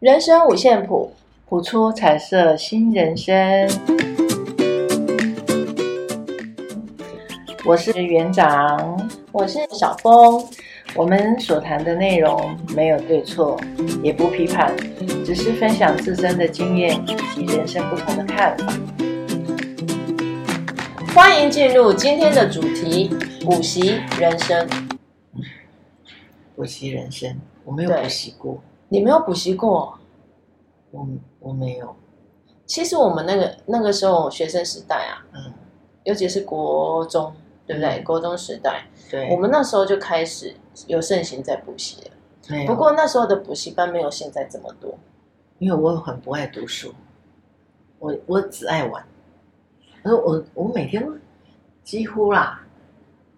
人生五线谱，谱出彩色新人生。我是园长，我是小峰。我们所谈的内容没有对错，也不批判，只是分享自身的经验以及人生不同的看法。欢迎进入今天的主题：补习人生。补习人生，我没有补习过。你没有补习过？我我没有。其实我们那个那个时候学生时代啊，嗯，尤其是国中，对不对？嗯、国中时代，对，我们那时候就开始有盛行在补习了。没。不过那时候的补习班没有现在这么多，因为我很不爱读书，我我只爱玩。而我我每天几乎啦，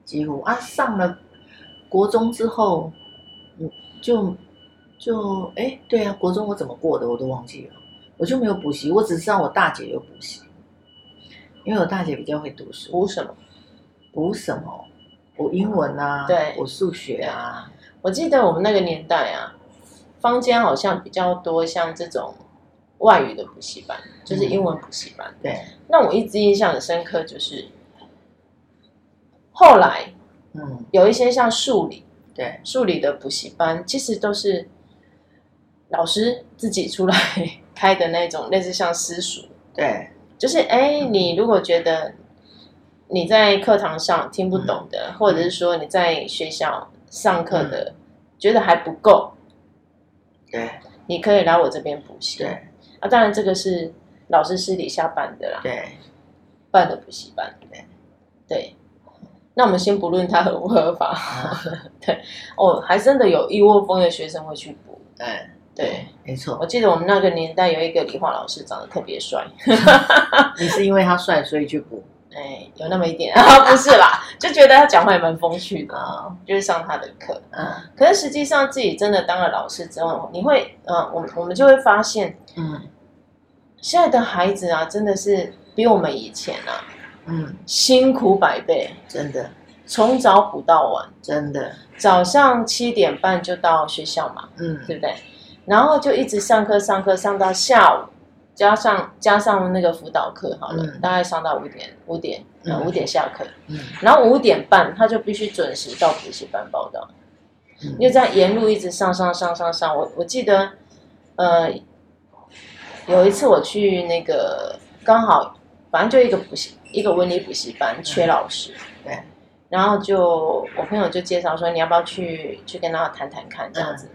几乎啊上了国中之后，嗯就。就哎，对啊，国中我怎么过的我都忘记了，我就没有补习，我只知道我大姐有补习，因为我大姐比较会读书。补什么？补什么？补英文啊，对，补数学啊。我记得我们那个年代啊，坊间好像比较多像这种外语的补习班，就是英文补习班。嗯、对。那我一直印象很深刻，就是后来，嗯，有一些像数理，对，数理的补习班，其实都是。老师自己出来开的那种，类似像私塾，对，就是哎，你如果觉得你在课堂上听不懂的，嗯、或者是说你在学校上课的、嗯、觉得还不够，对，你可以来我这边补习。对，啊，当然这个是老师私底下办的啦，对，办的补习班，对，对。那我们先不论它合不合法，嗯、对，哦，还真的有一窝蜂的学生会去补，对。对，没错。我记得我们那个年代有一个理化老师长得特别帅。你是因为他帅所以去补？哎，有那么一点啊，不是啦，就觉得他讲话也蛮风趣的啊，就是上他的课。嗯，可是实际上自己真的当了老师之后，你会，嗯，我我们就会发现，嗯，现在的孩子啊，真的是比我们以前啊，嗯，辛苦百倍，真的，从早补到晚，真的，早上七点半就到学校嘛，嗯，对不对？然后就一直上课上课上到下午，加上加上那个辅导课好了，嗯、大概上到五点五点，嗯，五点下课，嗯，然后五点半他就必须准时到补习班报到，嗯，因为这样沿路一直上上上上上，我我记得，呃，有一次我去那个刚好反正就一个补习一个文理补习班缺老师，对，然后就我朋友就介绍说，你要不要去去跟他谈谈看这样子。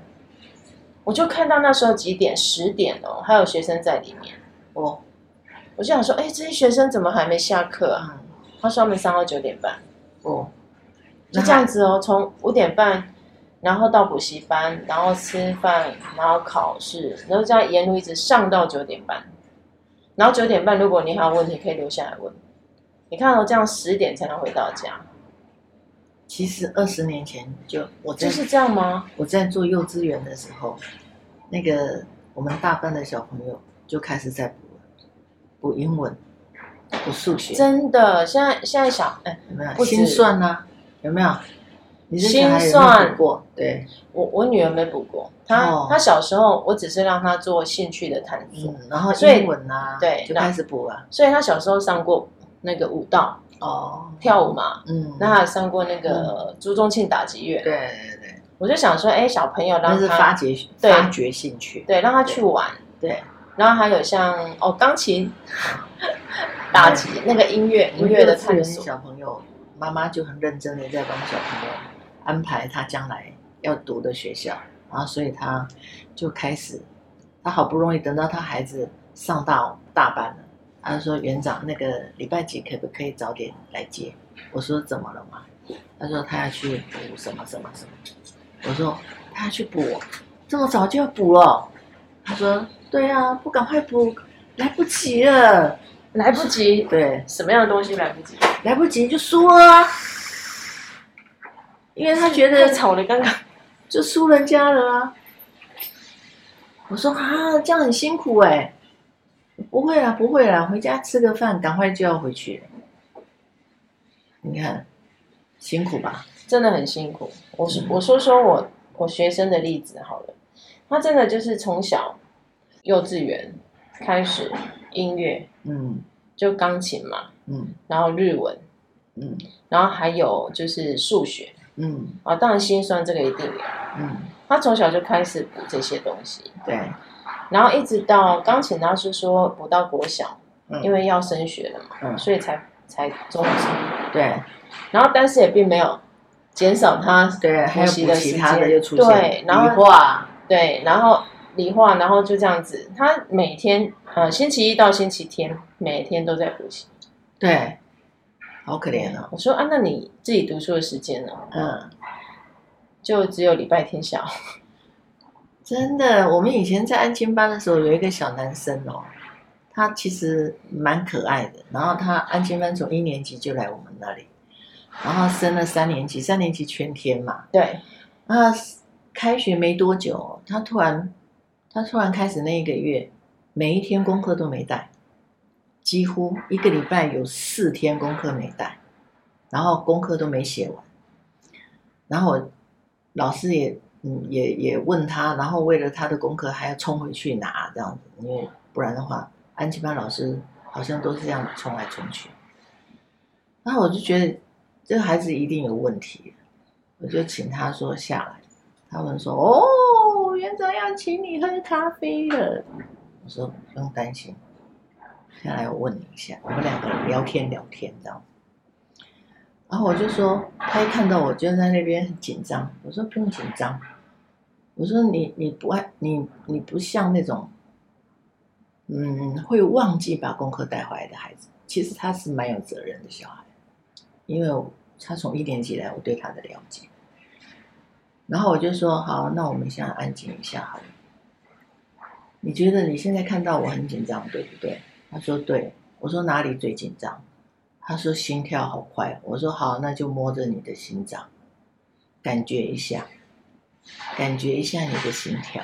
嗯我就看到那时候几点，十点哦，还有学生在里面。哦，我就想说，哎，这些学生怎么还没下课啊？他说他们上到九点半。哦，就这样子哦，从五点半，然后到补习班，然后吃饭，然后考试，然后这样沿路一直上到九点半。然后九点半，如果你还有问题，可以留下来问。你看到这样十点才能回到家。其实二十年前就我就是这样吗？我在做幼稚园的时候，那个我们大班的小朋友就开始在补，补英文，补数学。真的，现在现在小哎有没有心算呢？有没有？你心算过？对，我我女儿没补过，她她小时候我只是让她做兴趣的探索，然后英文啊，对，就开始补了。所以她小时候上过那个舞蹈。哦，跳舞嘛，嗯，那他上过那个朱宗庆打击乐，对对对，我就想说，哎，小朋友让他发掘发掘兴趣，对，让他去玩，对，然后还有像哦，钢琴，打击那个音乐音乐的探索，小朋友妈妈就很认真的在帮小朋友安排他将来要读的学校，然后所以他就开始，他好不容易等到他孩子上到大班了。他说：“园长，那个礼拜几可不可以早点来接？”我说：“怎么了嘛？”他说：“他要去补什么什么什么。”我说：“他要去补，这么早就要补了？”他说：“对啊，不赶快补，来不及了，来不及。”对，什么样的东西来不及？来不及就输了，因为他觉得吵了，刚刚就输人家了啊。我说：“啊，这样很辛苦哎。”不会啦，不会啦，回家吃个饭，赶快就要回去。你看，辛苦吧？真的很辛苦。我说，我说说我我学生的例子好了，他真的就是从小幼稚园开始音乐，嗯，就钢琴嘛，嗯，然后日文，嗯，然后还有就是数学，嗯，啊，当然心酸这个一定有，嗯，他从小就开始补这些东西，对，然后一直到钢琴，老师说补到国小，嗯，因为要升学了嘛，嗯，所以才才终止，对，然后但是也并没有。减少他对还有补其他的又出现对，然后理化对，然后理化，然后就这样子。他每天呃星期一到星期天每天都在补习，对，好可怜啊！我说啊，那你自己读书的时间呢？嗯，就只有礼拜天下午。真的，我们以前在安亲班的时候，有一个小男生哦，他其实蛮可爱的。然后他安亲班从一年级就来我们那里。然后升了三年级，三年级全天嘛。对。啊，开学没多久，他突然，他突然开始那一个月，每一天功课都没带，几乎一个礼拜有四天功课没带，然后功课都没写完。然后我老师也，嗯，也也问他，然后为了他的功课还要冲回去拿这样子，因为不然的话，安琪班老师好像都是这样冲来冲去。然后我就觉得。这个孩子一定有问题，我就请他说下来。他们说：“哦，园长要请你喝咖啡了。”我说：“不用担心，下来我问你一下。”我们两个聊天聊天这样。然后我就说，他一看到我就在那边很紧张。我说：“不用紧张。”我说你：“你不爱你你不像那种，嗯，会忘记把功课带回来的孩子。其实他是蛮有责任的小孩。”因为他从一年级来，我对他的了解，然后我就说好，那我们现在安静一下好了。你觉得你现在看到我很紧张，对不对？他说对。我说哪里最紧张？他说心跳好快。我说好，那就摸着你的心脏，感觉一下，感觉一下你的心跳。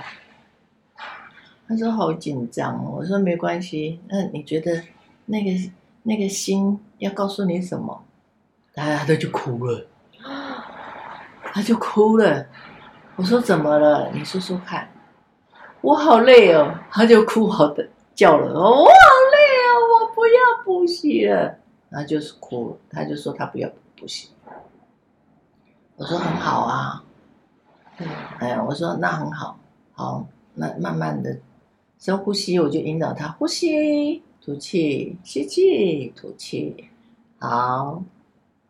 他说好紧张。我说没关系。那你觉得那个那个心要告诉你什么？他他就哭了，他就哭了。我说怎么了？你说说看。我好累哦。他就哭好的叫了。我好累哦，我不要补习了。他就是哭，他就说他不要补习。我说很好啊。哎呀，我说那很好，好，那慢慢的深呼吸，我就引导他呼吸，吐气，吸气，吐气，好。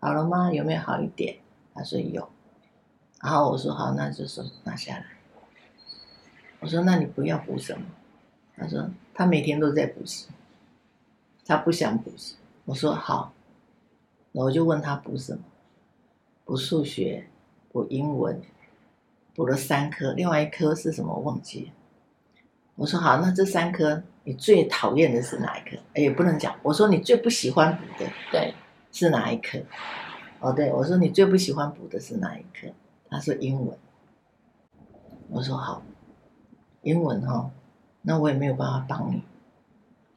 好了吗？有没有好一点？他说有，然后我说好，那就手拿下来。我说那你不要补什么？他说他每天都在补习，他不想补习。我说好，那我就问他补什么？补数学，补英文，补了三科，另外一科是什么？我忘记了。我说好，那这三科你最讨厌的是哪一科？哎，也不能讲。我说你最不喜欢补的，对。是哪一科？哦，对，我说你最不喜欢补的是哪一科？他说英文。我说好，英文哈、哦，那我也没有办法帮你，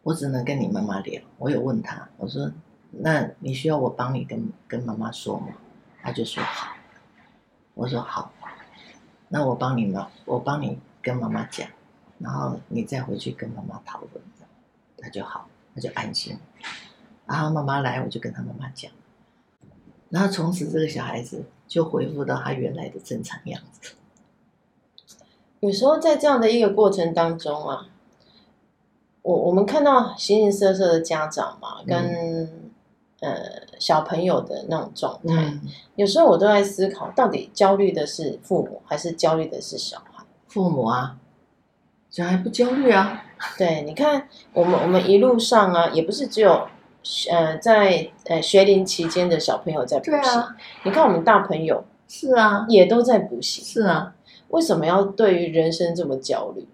我只能跟你妈妈聊。我有问他，我说那你需要我帮你跟跟妈妈说吗？他就说好。我说好，那我帮你妈，我帮你跟妈妈讲，然后你再回去跟妈妈讨论，他就好，他就安心。然后妈妈来，我就跟他妈妈讲。然后从此这个小孩子就恢复到他原来的正常样子。有时候在这样的一个过程当中啊，我我们看到形形色色的家长嘛，跟、嗯、呃小朋友的那种状态，嗯、有时候我都在思考，到底焦虑的是父母，还是焦虑的是小孩？父母啊，小孩不焦虑啊。对，你看我们我们一路上啊，也不是只有。呃，在呃学龄期间的小朋友在补习，啊、你看我们大朋友是啊，也都在补习，是啊。为什么要对于人生这么焦虑？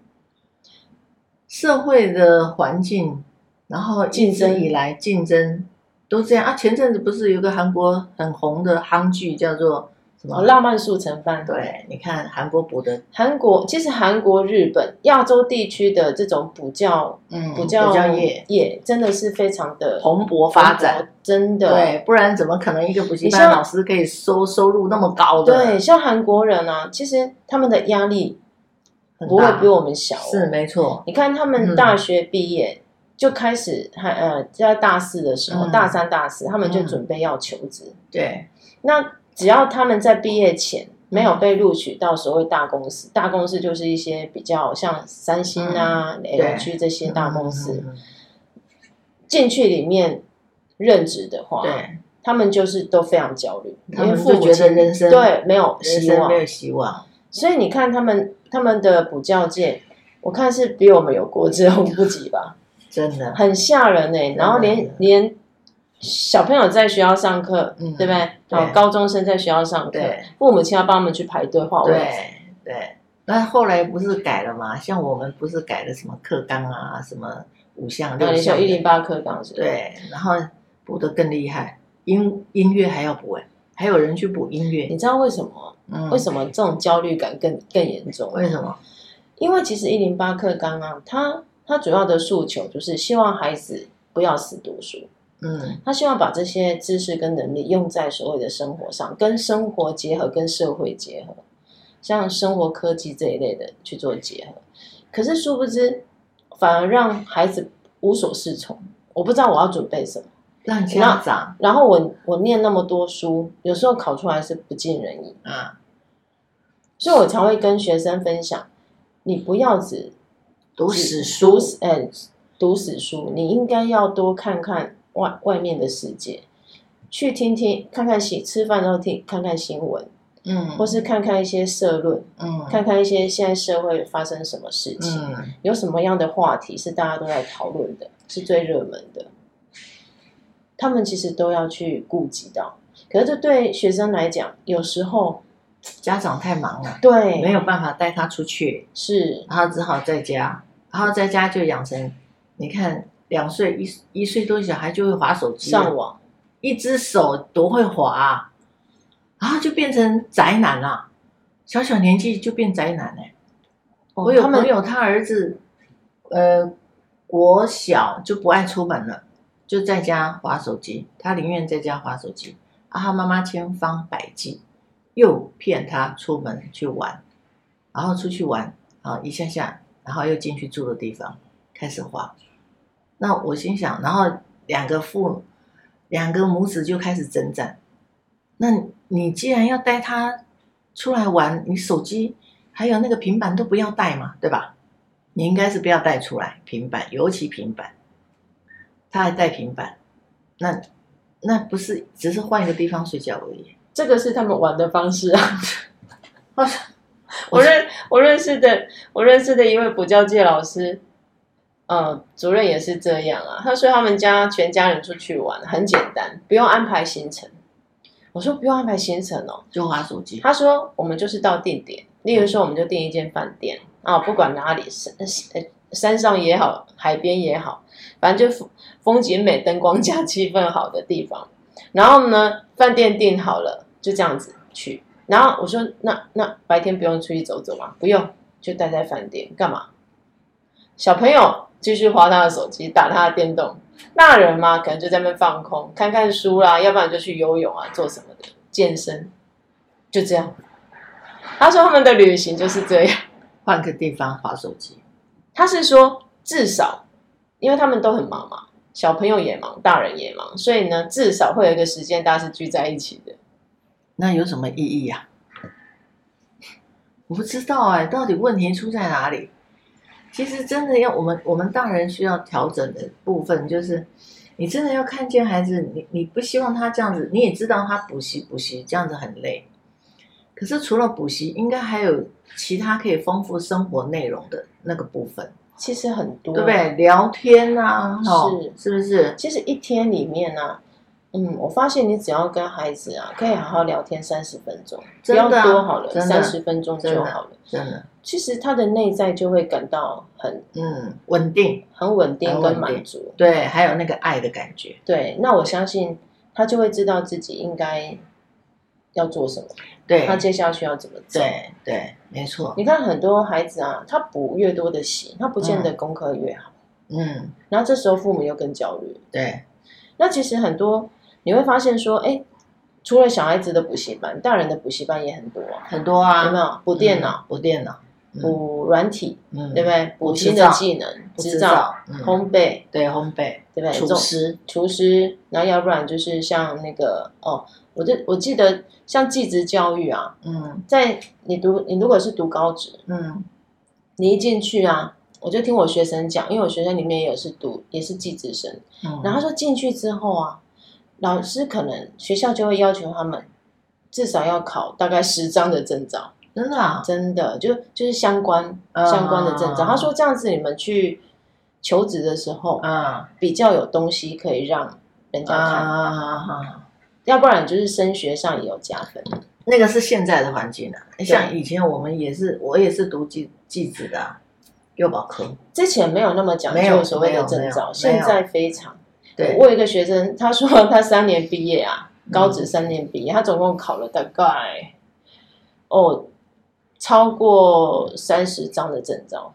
社会的环境，然后竞争以来竞争都这样啊。前阵子不是有个韩国很红的韩剧叫做？什么，浪漫速成班。对，你看韩国补的，韩国其实韩国、日本、亚洲地区的这种补教，嗯，补教业业真的是非常的蓬勃发展，真的。对，不然怎么可能一个补习班老师可以收收入那么高的？对，像韩国人啊，其实他们的压力不会比我们小，哦。是没错。你看他们大学毕业、嗯、就开始还呃在大四的时候，嗯、大三大四他们就准备要求职。嗯、对。那只要他们在毕业前没有被录取到所谓大公司，大公司就是一些比较像三星啊、嗯、LG 这些大公司，进去里面任职的话，对。他们就是都非常焦虑，他们就觉得人生对没有希望，没有希望。所以你看他们他们的补教界，我看是比我们有过之而无不及吧？真的很吓人哎、欸！然后连连小朋友在学校上课，嗯、对不对？然后，高中生在学校上课，父母亲要帮他们去排队画位。对对，那后来不是改了吗？像我们不是改了什么课纲啊，什么五项六项，一零八课纲是。对，然后补的更厉害。音音乐还要补哎，还有人去补音乐，你知道为什么？嗯，为什么这种焦虑感更更严重？为什么？因为其实一零八课纲啊，他他主要的诉求就是希望孩子不要死读书，嗯，他希望把这些知识跟能力用在所谓的生活上，跟生活结合，跟社会结合，像生活科技这一类的去做结合。可是殊不知，反而让孩子无所适从。我不知道我要准备什么。让家长，然后我我念那么多书，有时候考出来是不尽人意啊，所以我才会跟学生分享，你不要只读死书，读死哎，读死书，你应该要多看看外外面的世界，去听听看看新吃饭的时候听看看新闻，嗯，或是看看一些社论，嗯，看看一些现在社会发生什么事情，嗯，有什么样的话题是大家都在讨论的，是最热门的。他们其实都要去顾及到，可是这对学生来讲，有时候家长太忙了，对，没有办法带他出去，是，然后只好在家，然后在家就养成，你看两岁一一岁多小孩就会滑手机，上网，一只手多会滑啊，然后就变成宅男了，小小年纪就变宅男哎，哦，我有朋友他儿子，呃，国小就不爱出门了。就在家划手机，他宁愿在家划手机，啊，他妈妈千方百计，又骗他出门去玩，然后出去玩，啊，一下下，然后又进去住的地方开始滑，那我心想，然后两个父，两个母子就开始征战，那你既然要带他出来玩，你手机还有那个平板都不要带嘛，对吧？你应该是不要带出来平板，尤其平板。他还带平板，那那不是只是换一个地方睡觉而已。这个是他们玩的方式啊。我认我认识的我认识的一位补教界老师，呃，主任也是这样啊。他说他们家全家人出去玩很简单，不用安排行程。我说不用安排行程哦，就滑手机。他说我们就是到定点，例如说我们就订一间饭店啊，不管哪里山山上也好，海边也好，反正就。风景美、灯光佳、气氛好的地方，然后呢，饭店订好了，就这样子去。然后我说：“那那白天不用出去走走吗？”不用，就待在饭店干嘛？小朋友继续划他的手机，打他的电动。大人嘛，可能就在那边放空，看看书啦，要不然就去游泳啊，做什么的，健身。就这样。他说他们的旅行就是这样，换个地方滑手机。他是说至少，因为他们都很忙嘛。小朋友也忙，大人也忙，所以呢，至少会有一个时间，大家是聚在一起的。那有什么意义呀？我不知道哎，到底问题出在哪里？其实真的要我们我们大人需要调整的部分，就是你真的要看见孩子，你你不希望他这样子，你也知道他补习补习这样子很累，可是除了补习，应该还有其他可以丰富生活内容的那个部分。其实很多，对不对？聊天啊，是、哦、是不是？其实一天里面呢、啊，嗯，我发现你只要跟孩子啊，可以好好聊天三十分钟，不要多好了，三十分钟就好了。真的，其实他的内在就会感到很嗯稳定，很稳定跟满足。对，还有那个爱的感觉。对，那我相信他就会知道自己应该要做什么。对，他接下去要怎么做？对对，没错。你看很多孩子啊，他补越多的习，他不见得功课越好。嗯。然后这时候父母又更焦虑。对。那其实很多你会发现说，哎，除了小孩子的补习班，大人的补习班也很多，很多啊。有没有补电脑？补电脑。补软体，嗯，对不对？补新的技能，制造、烘焙，对烘焙，对不对？厨师，厨师，然后要不然就是像那个哦，我就我记得像技职教育啊，嗯，在你读你如果是读高职，嗯，你一进去啊，我就听我学生讲，因为我学生里面也是读也是技职生，嗯然后他说进去之后啊，老师可能学校就会要求他们。至少要考大概十张的证照，真的啊，真的就就是相关相关的证照。他说这样子你们去求职的时候，啊，比较有东西可以让人家看，要不然就是升学上也有加分。那个是现在的环境啊，像以前我们也是，我也是读技技职的幼保科，之前没有那么讲究所谓的证照，现在非常。对，我有一个学生，他说他三年毕业啊。高职三年毕业，他总共考了大概哦超过三十张的证照。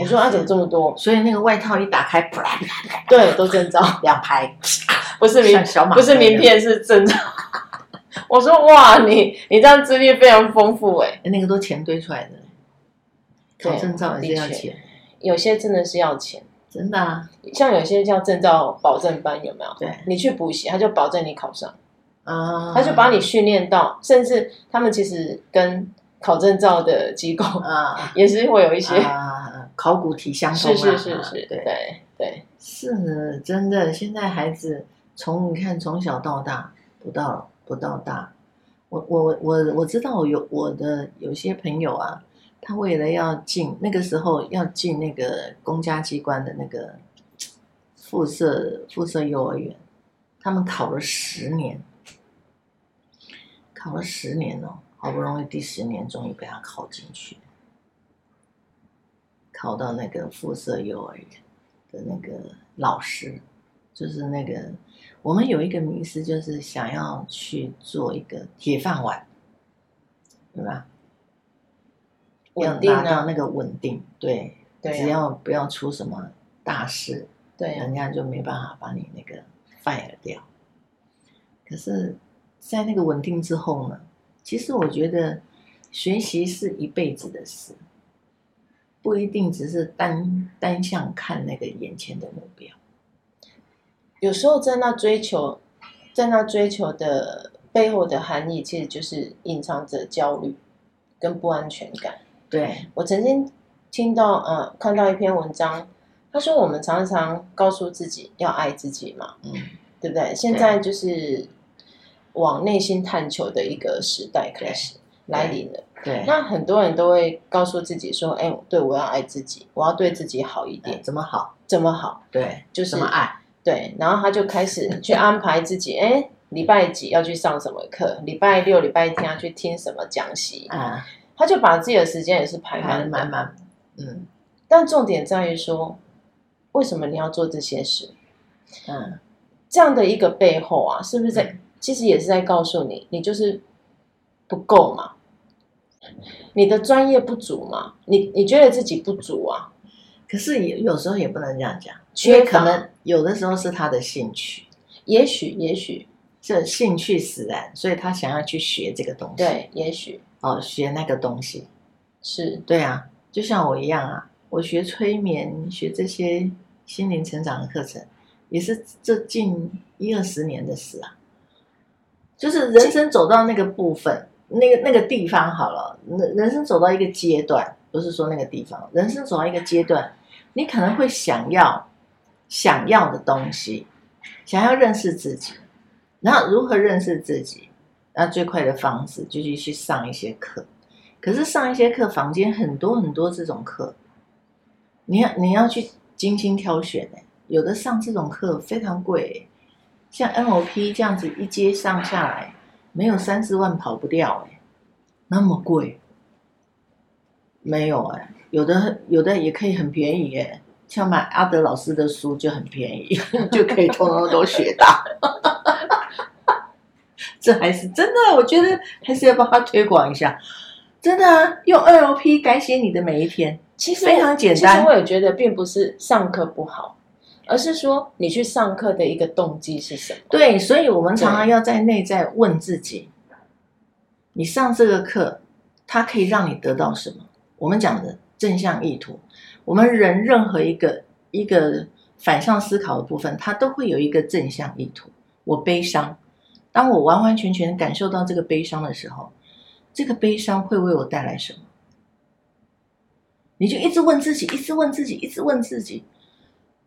我说啊怎么这么多？所以那个外套一打开，对，都证照两排，不是名不是名片是证照。我说哇，你你这样资历非常丰富哎，那个都钱堆出来的。考证照也是要钱，有些真的是要钱。真的啊，像有些叫证照保证班，有没有？对，你去补习，他就保证你考上。啊，他就把你训练到，甚至他们其实跟考证照的机构啊，也是会有一些考古题相通。是是是是，对对对，是呢，真的。现在孩子从你看从小到大，不到不到大，我我我我知道有我的有些朋友啊，他为了要进那个时候要进那个公家机关的那个 附设附设幼儿园，他们考了十年。考了十年哦，好不容易第十年终于被他考进去，考到那个附设幼儿园的那个老师，就是那个我们有一个名师，就是想要去做一个铁饭碗，对吧？稳定啊，要拿到那个稳定，对，对啊，只要不要出什么大事，对啊，人家就没办法把你那个 fire 掉。可是。在那个稳定之后呢，其实我觉得学习是一辈子的事，不一定只是单单向看那个眼前的目标。有时候在那追求，在那追求的背后的含义，其实就是隐藏着焦虑跟不安全感。对，我曾经听到，呃，看到一篇文章，他说我们常常告诉自己要爱自己嘛，嗯，对不对？现在就是。往内心探求的一个时代开始来临了。对，那很多人都会告诉自己说：“哎，对，我要爱自己，我要对自己好一点。”怎么好？怎么好？对，就是怎么爱。对，然后他就开始去安排自己，哎，礼拜几要去上什么课？礼拜六、礼拜天要去听什么讲习？啊，他就把自己的时间也是排满满满。嗯，但重点在于说，为什么你要做这些事？嗯，这样的一个背后啊，是不是在？其实也是在告诉你，你就是不够嘛，你的专业不足嘛，你你觉得自己不足啊？可是也有时候也不能这样讲，因为，可能有的时候是他的兴趣，也许也许这兴趣使然，所以他想要去学这个东西。对，也许哦，学那个东西是对啊，就像我一样啊，我学催眠，学这些心灵成长的课程，也是这近一二十年的事啊。就是人生走到那个部分，那个那个地方好了，人人生走到一个阶段，不是说那个地方，人生走到一个阶段，你可能会想要想要的东西，想要认识自己，然后如何认识自己？那最快的方式就是去上一些课。可是上一些课，房间很多很多这种课，你要你要去精心挑选，有的上这种课非常贵。像 NLP 这样子一阶上下来，没有三四万跑不掉哎，那么贵？没有哎，有的有的也可以很便宜哎，像买阿德老师的书就很便宜，就可以通通都学到。这还是真的，我觉得还是要帮他推广一下。真的啊，用 NLP 改写你的每一天，其实非常简单。其实我也觉得，并不是上课不好。而是说，你去上课的一个动机是什么？对，所以我们常常要在内在问自己：你上这个课，它可以让你得到什么？我们讲的正向意图，我们人任何一个一个反向思考的部分，它都会有一个正向意图。我悲伤，当我完完全全感受到这个悲伤的时候，这个悲伤会为我带来什么？你就一直问自己，一直问自己，一直问自己，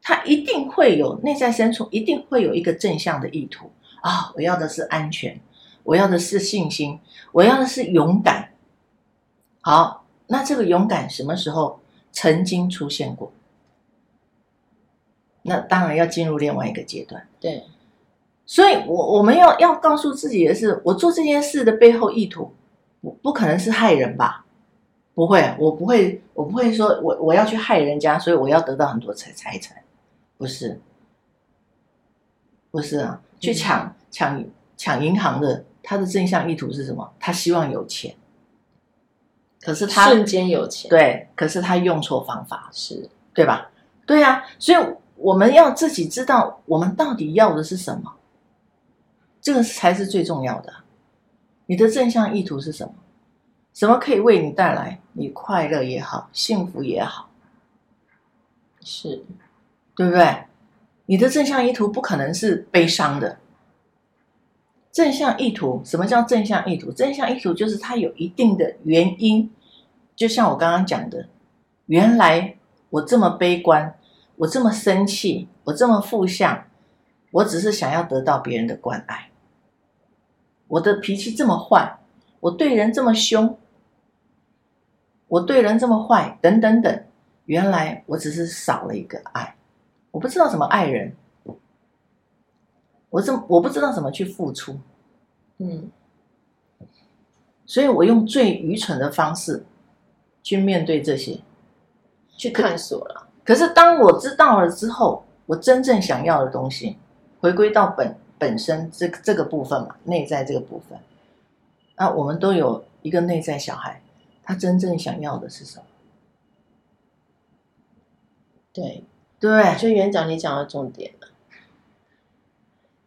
它一定会有内在深处，一定会有一个正向的意图啊！我要的是安全，我要的是信心，我要的是勇敢。好，那这个勇敢什么时候曾经出现过？那当然要进入另外一个阶段。对，所以我我们要要告诉自己的是，我做这件事的背后意图，不不可能是害人吧？不会，我不会，我不会说我我要去害人家，所以我要得到很多财财产，不是，不是啊，去抢抢抢银行的，他的正向意图是什么？他希望有钱，可是他瞬间有钱，对，可是他用错方法，是对吧？对呀，所以我们要自己知道我们到底要的是什么，这个才是最重要的。你的正向意图是什么？什么可以为你带来你快乐也好，幸福也好，是，对不对？你的正向意图不可能是悲伤的。正向意图，什么叫正向意图？正向意图就是它有一定的原因。就像我刚刚讲的，原来我这么悲观，我这么生气，我这么负向，我只是想要得到别人的关爱。我的脾气这么坏，我对人这么凶。我对人这么坏，等等等，原来我只是少了一个爱，我不知道怎么爱人，我这我不知道怎么去付出，嗯，所以我用最愚蠢的方式去面对这些，去探索了。可是当我知道了之后，我真正想要的东西，回归到本本身这这个部分嘛，内在这个部分，啊，我们都有一个内在小孩。他真正想要的是什么？对对，所以园长你讲的重点了。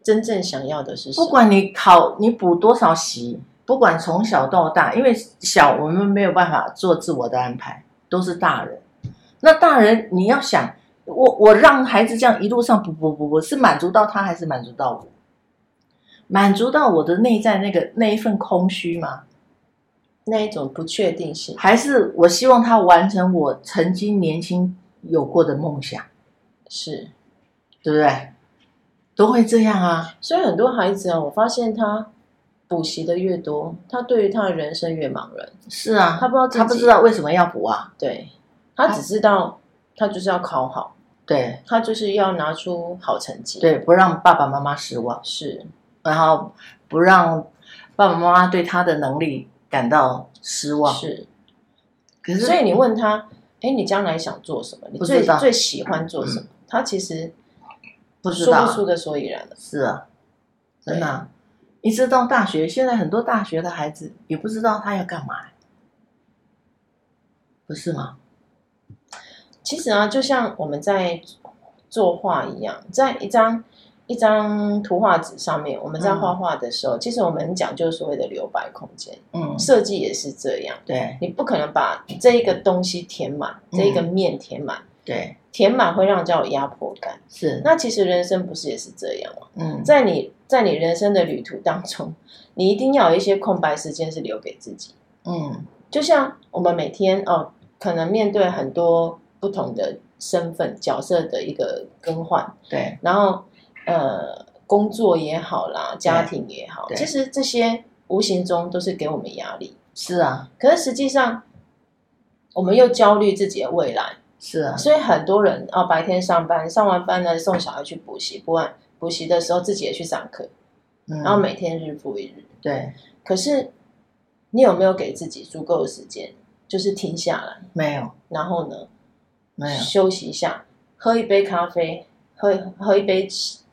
真正想要的是什么？不管你考你补多少习，不管从小到大，因为小我们没有办法做自我的安排，都是大人。那大人你要想，我我让孩子这样一路上补补补补，是满足到他还是满足到我？满足到我的内在那个那一份空虚吗？那一种不确定性，还是我希望他完成我曾经年轻有过的梦想，是，对不对？都会这样啊。所以很多孩子啊，我发现他补习的越多，他对于他的人生越茫然。是啊，他不知道他不知道为什么要补啊。对，他只知道他就是要考好，对，他就是要拿出好成绩，对，不让爸爸妈妈失望，是，然后不让爸爸妈妈对他的能力。感到失望是，可是所以你问他，哎，你将来想做什么？你最最喜欢做什么？嗯、他其实不知道，说不出个所以然的。是啊，真的、啊，一直到大学，现在很多大学的孩子也不知道他要干嘛，不是吗？其实啊，就像我们在作画一样，在一张。一张图画纸上面，我们在画画的时候，嗯、其实我们讲究所谓的留白空间。嗯，设计也是这样。对，你不可能把这一个东西填满，嗯、这一个面填满。对，填满会让人家有压迫感。是，那其实人生不是也是这样吗？嗯，在你在你人生的旅途当中，你一定要有一些空白时间是留给自己。嗯，就像我们每天哦，可能面对很多不同的身份角色的一个更换。对，然后。呃，工作也好啦，家庭也好，其实这些无形中都是给我们压力。是啊，可是实际上，我们又焦虑自己的未来。是啊，所以很多人啊，白天上班，上完班呢，送小孩去补习，补完补习的时候自己也去上课，嗯，然后每天日复一日。对，可是你有没有给自己足够的时间，就是停下来？没有。然后呢？没有。休息一下，喝一杯咖啡，喝喝一杯。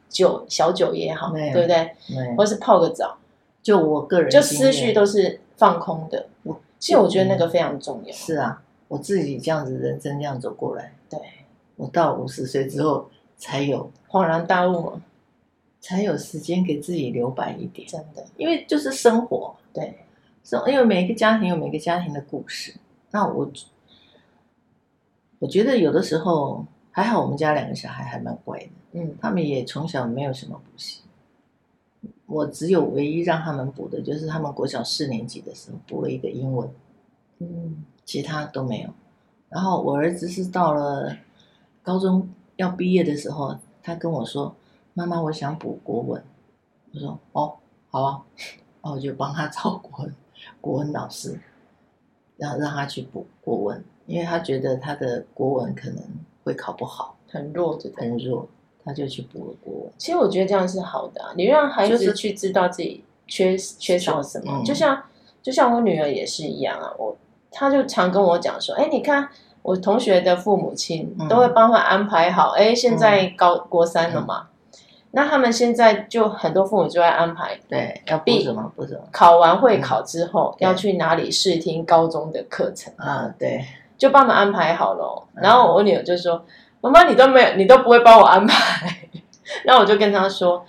酒小酒也好，对不对？或是泡个澡，就我个人，就思绪都是放空的。我其实我觉得那个非常重要。是啊，我自己这样子人生这样走过来，对，我到五十岁之后才有恍然大悟嘛，才有时间给自己留白一点。真的，因为就是生活，对，生因为每一个家庭有每个家庭的故事。那我我觉得有的时候还好，我们家两个小孩还蛮乖的，嗯，他们也从小没有什么补习。我只有唯一让他们补的，就是他们国小四年级的时候补了一个英文，嗯，其他都没有。然后我儿子是到了高中要毕业的时候，他跟我说：“妈妈，我想补国文。”我说：“哦，好啊。”然后我就帮他找国文国文老师，然后让他去补国文，因为他觉得他的国文可能会考不好，很弱，很弱。他就去补了国文。其实我觉得这样是好的啊，你让孩子去知道自己缺、就是、缺少什么。嗯、就像就像我女儿也是一样啊，我她就常跟我讲说，哎，你看我同学的父母亲都会帮他安排好，哎、嗯，现在高国三了嘛，嗯、那他们现在就很多父母就在安排，对，要补什么补什么，考完会考之后、嗯、要去哪里试听高中的课程啊，对，就帮他们安排好了。然后我女儿就说。妈妈，你都没有，你都不会帮我安排。那我就跟她说，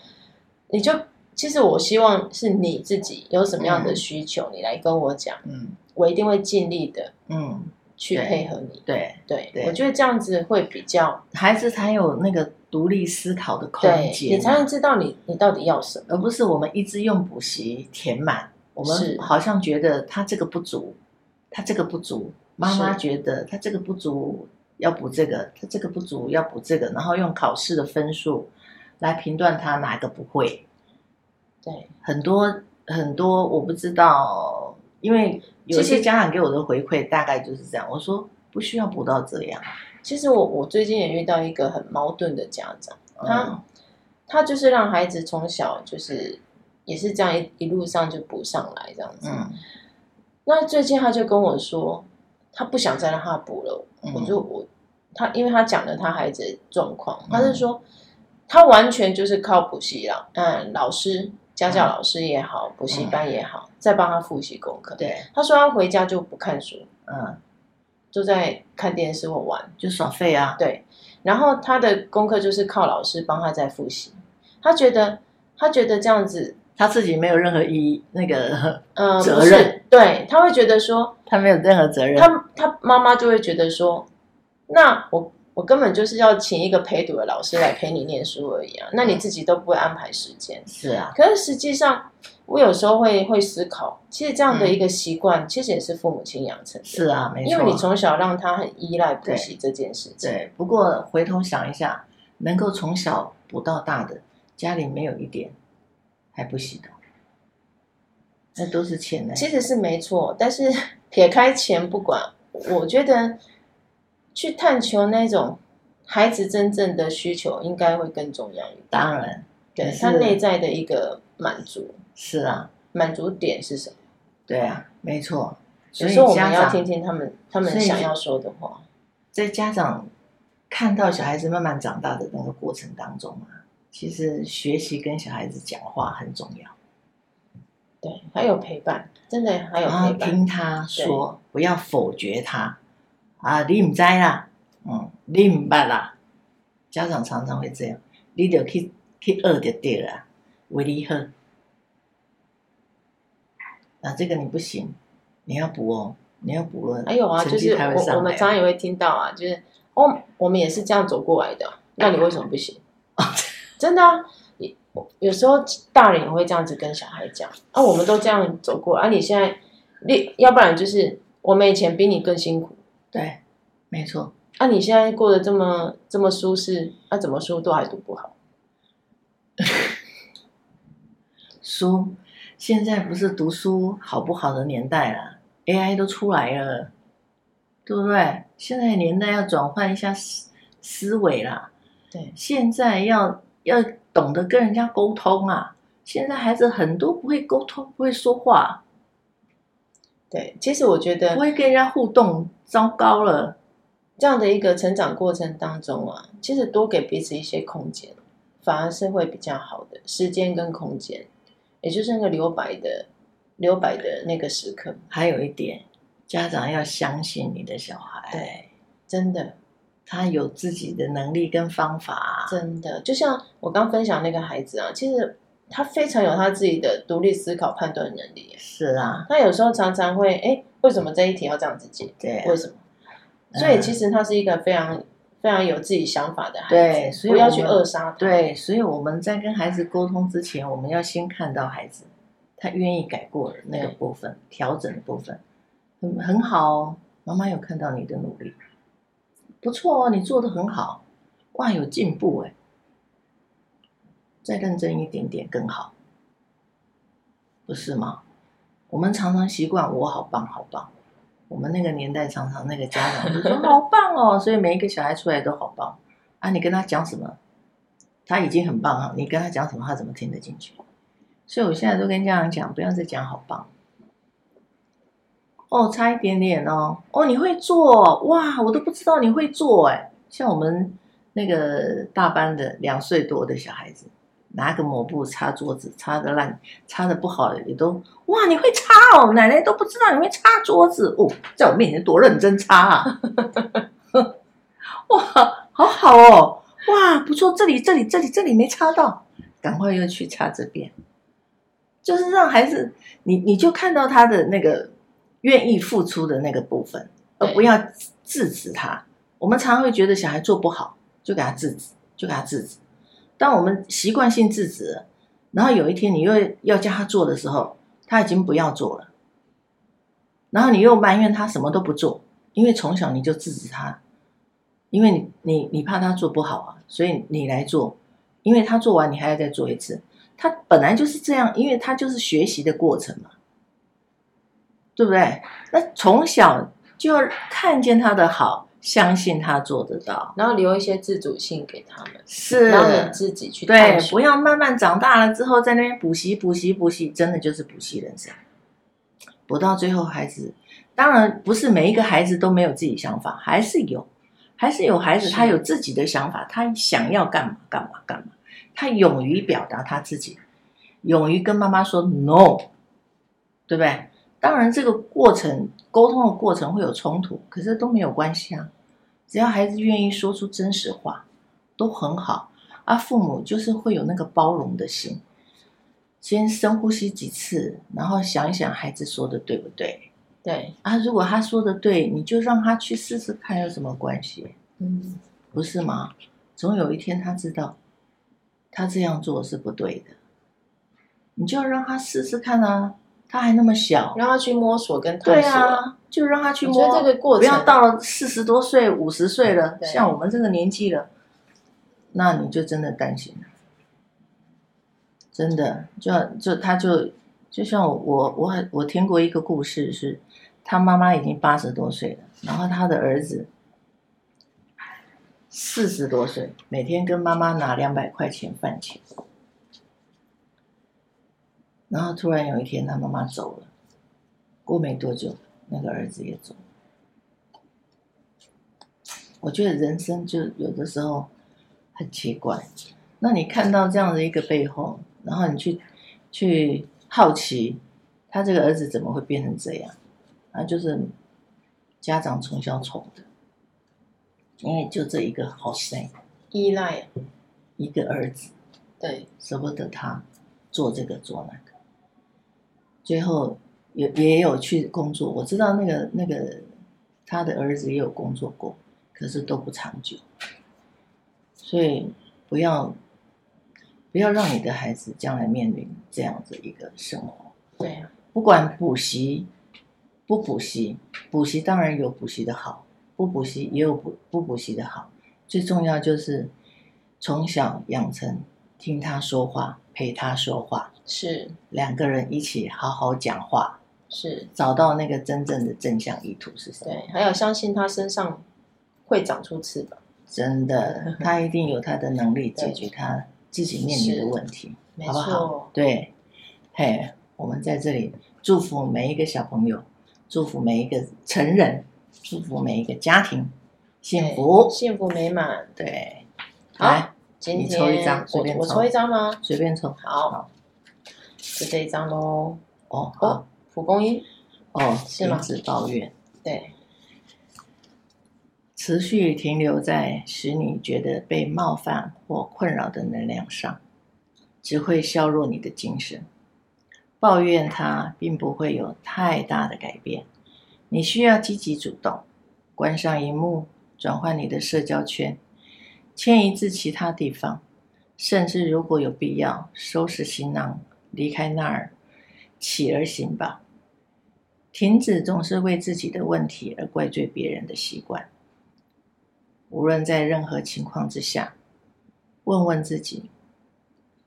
你就其实我希望是你自己有什么样的需求，嗯、你来跟我讲，嗯，我一定会尽力的，嗯，去配合你。对对对，我觉得这样子会比较孩子才有那个独立思考的空间，你才能知道你你到底要什么，而不是我们一直用补习填满。我们好像觉得他这个不足，他这个不足，妈妈觉得他这个不足。要补这个，他这个不足，要补这个，然后用考试的分数来评断他哪个不会。对，很多很多我不知道，因为有些家长给我的回馈大概就是这样。我说不需要补到这样。其实我我最近也遇到一个很矛盾的家长，他、嗯、他就是让孩子从小就是也是这样一一路上就补上来这样子。嗯。那最近他就跟我说，他不想再让他补了。我就我他，因为他讲了他孩子的状况，他是说他完全就是靠补习了，嗯，老师家教老师也好，补习班也好，在帮他复习功课。对，他说他回家就不看书，嗯，就在看电视或玩，就耍废啊。对，然后他的功课就是靠老师帮他在复习，他觉得他觉得这样子他自己没有任何意义，那个嗯 责任，对，他会觉得说。他没有任何责任，他他妈妈就会觉得说，那我我根本就是要请一个陪读的老师来陪你念书而已啊，那你自己都不会安排时间，是啊。可是实际上，我有时候会会思考，其实这样的一个习惯，其实也是父母亲养成的，是啊，没错。因为你从小让他很依赖补习这件事情。对，不过回头想一下，能够从小补到大的，家里没有一点还不洗的，那都是钱呢。其实是没错，但是。撇开钱不管，我觉得去探求那种孩子真正的需求，应该会更重要一点。当然，对他内在的一个满足。是啊，满足点是什么？对啊，没错。所以我们要听听他们他们想要说的话。在家长看到小孩子慢慢长大的那个过程当中啊，其实学习跟小孩子讲话很重要。对，还有陪伴，真的还有陪伴。听他说，不要否决他。啊，你唔知啦，嗯，你唔捌啦。家长常常会这样，你就去去学就对了，为你好。啊，这个你不行，你要补哦，你要补了。还有啊，就是我我们常常也会听到啊，就是哦，我们也是这样走过来的，那你为什么不行？真的啊。有时候大人也会这样子跟小孩讲啊，我们都这样走过啊，你现在你要不然就是我们以前比你更辛苦，对，没错。啊，你现在过得这么这么舒适，啊，怎么书都还读不好？书现在不是读书好不好的年代了，AI 都出来了，对不对？现在年代要转换一下思思维啦，对，现在要要。懂得跟人家沟通啊！现在孩子很多不会沟通，不会说话。对，其实我觉得不会跟人家互动，糟糕了。这样的一个成长过程当中啊，其实多给彼此一些空间，反而是会比较好的时间跟空间，也就是那个留白的留白的那个时刻。还有一点，家长要相信你的小孩，对，真的。他有自己的能力跟方法啊，真的，就像我刚分享那个孩子啊，其实他非常有他自己的独立思考、判断能力。是啊，他有时候常常会，哎，为什么这一题要这样子解？对啊，为什么？所以其实他是一个非常非常有自己想法的孩子，对，所以不要去扼杀他。对，所以我们在跟孩子沟通之前，我们要先看到孩子他愿意改过的那个部分，调整的部分，很很好哦。妈妈有看到你的努力，不错哦，你做的很好，哇，有进步哎，再认真一点点更好，不是吗？我们常常习惯我好棒好棒，我们那个年代常常那个家长就说 好棒哦，所以每一个小孩出来都好棒啊。你跟他讲什么，他已经很棒啊，你跟他讲什么，他怎么听得进去？所以我现在都跟家长讲，不要再讲好棒。哦，差一点点哦，哦，你会做哇，我都不知道你会做哎。像我们那个大班的两岁多的小孩子。拿个抹布擦桌子，擦的烂，擦的不好的也都哇，你会擦哦，奶奶都不知道你会擦桌子。哦，在我面前多认真擦啊，哇，好好哦，哇，不错，这里这里这里这里没擦到，赶快又去擦这边，就是让孩子，你你就看到他的那个愿意付出的那个部分，而不要制止他。我们常常会觉得小孩做不好，就给他制止，就给他制止。当我们习惯性制止，然后有一天你又要叫他做的时候，他已经不要做了，然后你又埋怨他什么都不做，因为从小你就制止他，因为你你你怕他做不好啊，所以你来做，因为他做完你还要再做一次，他本来就是这样，因为他就是学习的过程嘛，对不对？那从小就要看见他的好。相信他做得到，然后留一些自主性给他们，是让你自己去。对，不要慢慢长大了之后在那边补习补习补习，真的就是补习人生。补到最后，孩子当然不是每一个孩子都没有自己想法，还是有，还是有孩子他有自己的想法，他想要干嘛干嘛干嘛，他勇于表达他自己，勇于跟妈妈说 no，对不对？当然，这个过程沟通的过程会有冲突，可是都没有关系啊。只要孩子愿意说出真实话，都很好。啊，父母就是会有那个包容的心，先深呼吸几次，然后想一想孩子说的对不对？对啊，如果他说的对，你就让他去试试看，有什么关系？嗯，不是吗？总有一天他知道，他这样做是不对的，你就要让他试试看啊。他还那么小，让他去摸索跟探索。对啊，就让他去摸。这个过程，不要到了四十多岁、五十岁了，像我们这个年纪了，那你就真的担心了。真的，就就他就就像我我我我听过一个故事是，是他妈妈已经八十多岁了，然后他的儿子四十多岁，每天跟妈妈拿两百块钱饭钱。然后突然有一天，他妈妈走了。过没多久，那个儿子也走了。我觉得人生就有的时候很奇怪。那你看到这样的一个背后，然后你去去好奇，他这个儿子怎么会变成这样？啊，就是家长从小宠的，因为就这一个好生依赖一个儿子，对，舍不得他做这个做那个。最后也也有去工作，我知道那个那个他的儿子也有工作过，可是都不长久。所以不要不要让你的孩子将来面临这样子一个生活。对啊，不管补习不补习，补习当然有补习的好，不补习也有补不补习的好。最重要就是从小养成听他说话，陪他说话。是。两个人一起好好讲话，是。找到那个真正的正向意图是什么？对，还有相信他身上会长出翅膀，真的，他一定有他的能力解决他自己面临的问题，好不好？对，嘿，我们在这里祝福每一个小朋友，祝福每一个成人，祝福每一个家庭幸福。幸福美满。对，来，今天你抽一张，随便抽，我抽一张吗？随便抽，好。好就这一张喽。哦哦，蒲公英。哦，是吗？停止抱怨。对。持续停留在使你觉得被冒犯或困扰的能量上，只会削弱你的精神。抱怨它并不会有太大的改变。你需要积极主动，关上荧幕，转换你的社交圈，迁移至其他地方，甚至如果有必要，收拾行囊离开那儿，起而行吧。停止总是为自己的问题而怪罪别人的习惯。无论在任何情况之下，问问自己，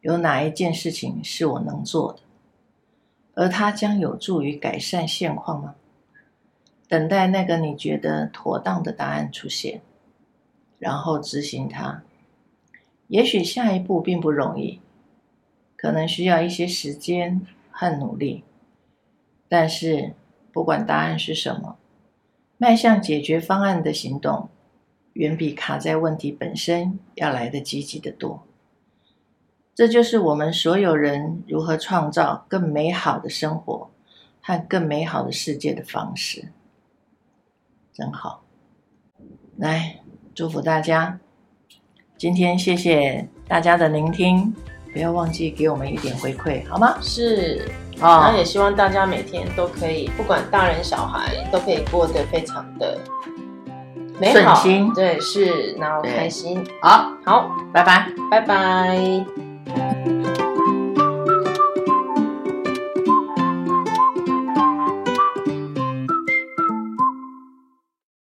有哪一件事情是我能做的，而它将有助于改善现况吗？等待那个你觉得妥当的答案出现，然后执行它。也许下一步并不容易，可能需要一些时间和努力，但是不管答案是什么，迈向解决方案的行动，远比卡在问题本身要来得积极得多。这就是我们所有人如何创造更美好的生活和更美好的世界的方式。真好，来祝福大家。今天谢谢大家的聆听，不要忘记给我们一点回馈，好吗？是，然后也希望大家每天都可以，不管大人小孩，都可以过得非常的美好。顺心，对，是，然后开心。好，好，拜拜，拜拜。